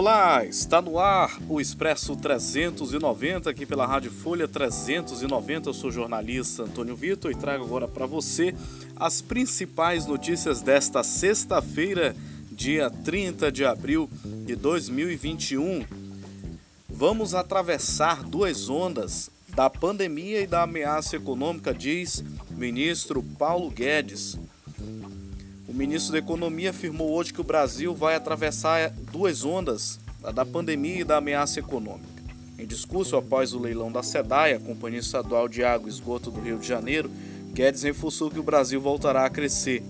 Olá, está no ar o Expresso 390 aqui pela Rádio Folha 390. Eu sou o jornalista Antônio Vitor e trago agora para você as principais notícias desta sexta-feira, dia 30 de abril de 2021. Vamos atravessar duas ondas da pandemia e da ameaça econômica, diz ministro Paulo Guedes. O ministro da Economia afirmou hoje que o Brasil vai atravessar duas ondas, a da pandemia e da ameaça econômica. Em discurso após o leilão da SEDAI, a Companhia Estadual de Água e Esgoto do Rio de Janeiro, Guedes reforçou que o Brasil voltará a crescer.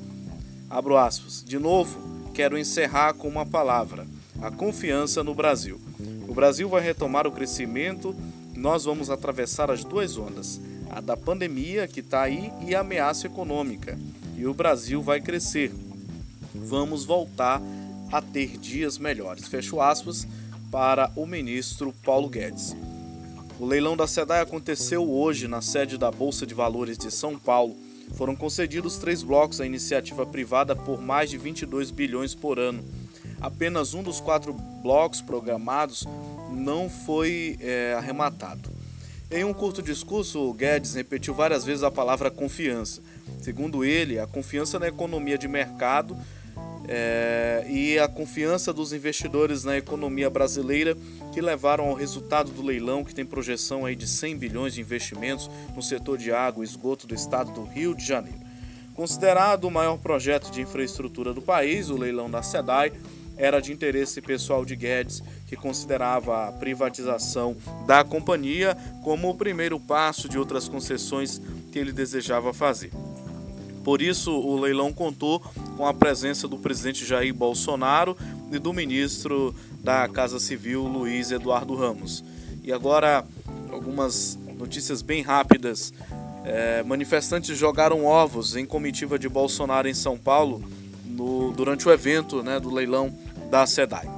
Abro aspas. De novo, quero encerrar com uma palavra: a confiança no Brasil. O Brasil vai retomar o crescimento, nós vamos atravessar as duas ondas, a da pandemia que está aí e a ameaça econômica e o Brasil vai crescer. Vamos voltar a ter dias melhores. Fecho aspas para o ministro Paulo Guedes. O leilão da SEDAI aconteceu hoje na sede da Bolsa de Valores de São Paulo. Foram concedidos três blocos à iniciativa privada por mais de 22 bilhões por ano. Apenas um dos quatro blocos programados não foi é, arrematado. Em um curto discurso, Guedes repetiu várias vezes a palavra confiança. Segundo ele, a confiança na economia de mercado é, e a confiança dos investidores na economia brasileira que levaram ao resultado do leilão, que tem projeção aí de 100 bilhões de investimentos no setor de água e esgoto do estado do Rio de Janeiro. Considerado o maior projeto de infraestrutura do país, o leilão da SEDAI era de interesse pessoal de Guedes, que considerava a privatização da companhia como o primeiro passo de outras concessões que ele desejava fazer. Por isso, o leilão contou com a presença do presidente Jair Bolsonaro e do ministro da Casa Civil, Luiz Eduardo Ramos. E agora, algumas notícias bem rápidas. É, manifestantes jogaram ovos em comitiva de Bolsonaro em São Paulo no, durante o evento né, do leilão da SEDAI.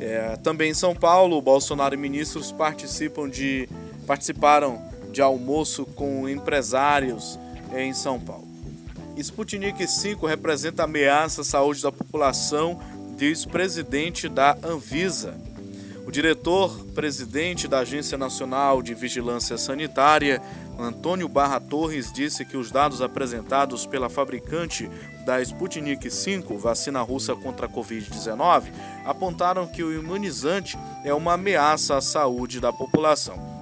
É, também em São Paulo, Bolsonaro e ministros participam de, participaram de almoço com empresários em São Paulo. Sputnik 5 representa ameaça à saúde da população, diz presidente da Anvisa. O diretor-presidente da Agência Nacional de Vigilância Sanitária, Antônio Barra Torres, disse que os dados apresentados pela fabricante da Sputnik V, vacina russa contra a Covid-19, apontaram que o imunizante é uma ameaça à saúde da população.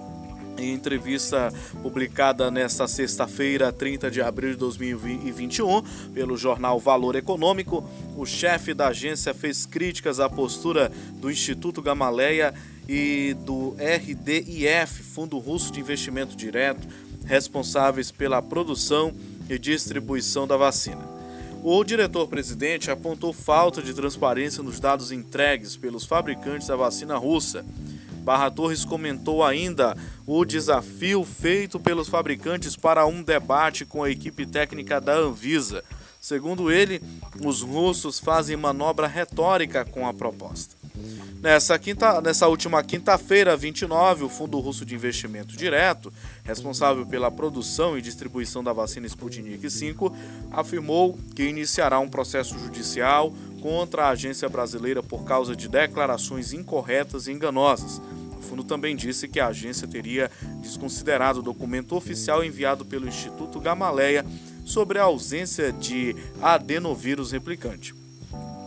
Em entrevista publicada nesta sexta-feira, 30 de abril de 2021, pelo jornal Valor Econômico, o chefe da agência fez críticas à postura do Instituto Gamaleia e do RDIF, Fundo Russo de Investimento Direto, responsáveis pela produção e distribuição da vacina. O diretor-presidente apontou falta de transparência nos dados entregues pelos fabricantes da vacina russa Barra Torres comentou ainda o desafio feito pelos fabricantes para um debate com a equipe técnica da Anvisa. Segundo ele, os russos fazem manobra retórica com a proposta. Nessa, quinta, nessa última quinta-feira, 29, o Fundo Russo de Investimento Direto, responsável pela produção e distribuição da vacina Sputnik V, afirmou que iniciará um processo judicial contra a agência brasileira por causa de declarações incorretas e enganosas. O fundo também disse que a agência teria desconsiderado o documento oficial enviado pelo Instituto Gamaleia sobre a ausência de adenovírus replicante.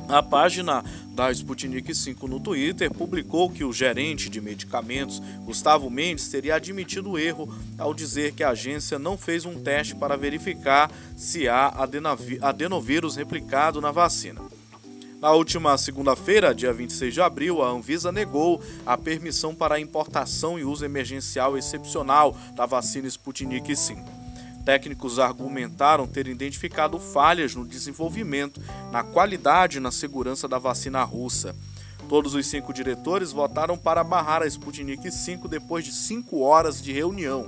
A página da Sputnik 5 no Twitter publicou que o gerente de medicamentos, Gustavo Mendes, teria admitido o erro ao dizer que a agência não fez um teste para verificar se há adenovírus replicado na vacina. Na última segunda-feira, dia 26 de abril, a Anvisa negou a permissão para a importação e uso emergencial excepcional da vacina Sputnik 5. Técnicos argumentaram ter identificado falhas no desenvolvimento, na qualidade e na segurança da vacina russa. Todos os cinco diretores votaram para barrar a Sputnik V depois de cinco horas de reunião.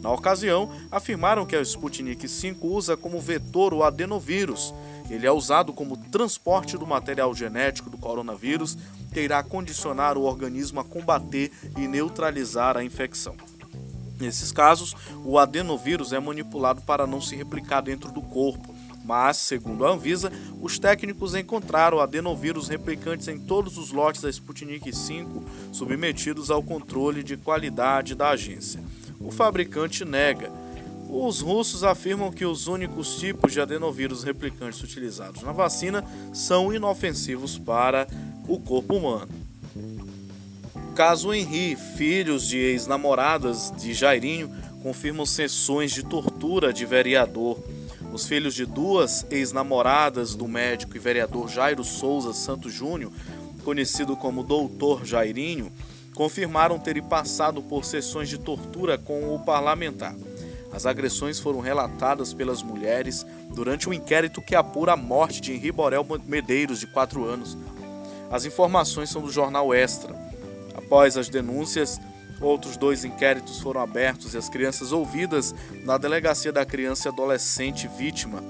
Na ocasião, afirmaram que a Sputnik V usa como vetor o adenovírus. Ele é usado como transporte do material genético do coronavírus, que irá condicionar o organismo a combater e neutralizar a infecção. Nesses casos, o adenovírus é manipulado para não se replicar dentro do corpo. Mas, segundo a Anvisa, os técnicos encontraram adenovírus replicantes em todos os lotes da Sputnik V submetidos ao controle de qualidade da agência. O fabricante nega. Os russos afirmam que os únicos tipos de adenovírus replicantes utilizados na vacina são inofensivos para o corpo humano. Caso Henri, filhos de ex-namoradas de Jairinho, confirmam sessões de tortura de vereador. Os filhos de duas ex-namoradas do médico e vereador Jairo Souza Santos Júnior, conhecido como Doutor Jairinho, confirmaram terem passado por sessões de tortura com o parlamentar. As agressões foram relatadas pelas mulheres durante o um inquérito que apura a morte de Henri Borel Medeiros, de 4 anos. As informações são do jornal Extra. Após as denúncias, outros dois inquéritos foram abertos e as crianças ouvidas na Delegacia da Criança e Adolescente Vítima.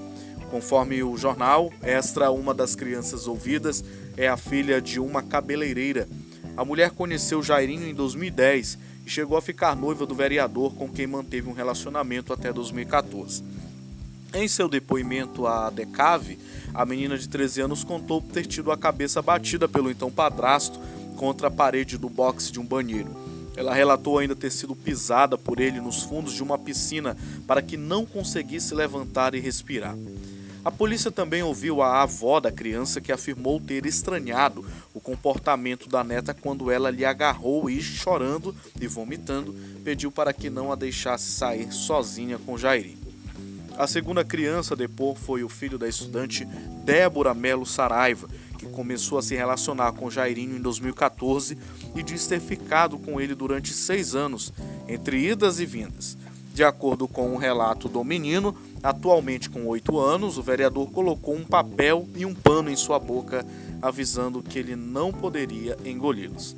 Conforme o jornal Extra, uma das crianças ouvidas é a filha de uma cabeleireira. A mulher conheceu Jairinho em 2010 e chegou a ficar noiva do vereador com quem manteve um relacionamento até 2014. Em seu depoimento à Decave, a menina de 13 anos contou ter tido a cabeça batida pelo então padrasto contra a parede do boxe de um banheiro. Ela relatou ainda ter sido pisada por ele nos fundos de uma piscina para que não conseguisse levantar e respirar. A polícia também ouviu a avó da criança que afirmou ter estranhado o comportamento da neta quando ela lhe agarrou e, chorando e vomitando, pediu para que não a deixasse sair sozinha com Jairi. A segunda criança a depor foi o filho da estudante Débora Melo Saraiva, que começou a se relacionar com Jairinho em 2014 e diz ter ficado com ele durante seis anos, entre idas e vindas. De acordo com o um relato do menino, atualmente com oito anos, o vereador colocou um papel e um pano em sua boca, avisando que ele não poderia engoli-los.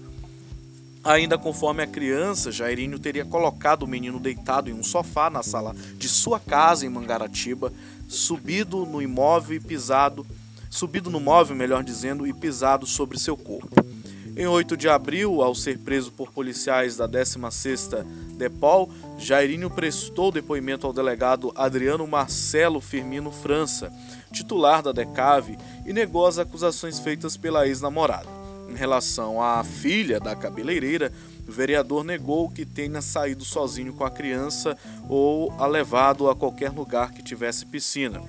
Ainda conforme a criança, Jairinho teria colocado o menino deitado em um sofá na sala de sua casa em Mangaratiba, subido no imóvel e pisado subido no móvel, melhor dizendo, e pisado sobre seu corpo. Em 8 de abril, ao ser preso por policiais da 16ª DEPOL, Jairinho prestou depoimento ao delegado Adriano Marcelo Firmino França, titular da DECAVE, e negou as acusações feitas pela ex-namorada. Em relação à filha da cabeleireira, o vereador negou que tenha saído sozinho com a criança ou a levado a qualquer lugar que tivesse piscina.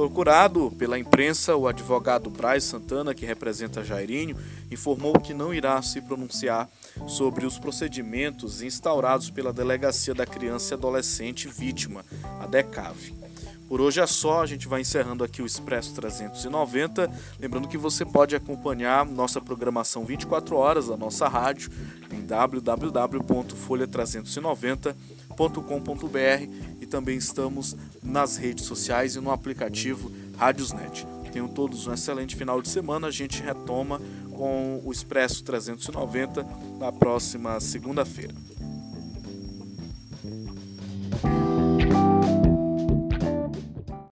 Procurado pela imprensa, o advogado Braz Santana, que representa Jairinho, informou que não irá se pronunciar sobre os procedimentos instaurados pela Delegacia da Criança e Adolescente Vítima, a DECAV. Por hoje é só, a gente vai encerrando aqui o Expresso 390. Lembrando que você pode acompanhar nossa programação 24 horas da nossa rádio em www.folha390.com.br também estamos nas redes sociais e no aplicativo Rádiosnet. Tenham todos um excelente final de semana. A gente retoma com o Expresso 390 na próxima segunda-feira.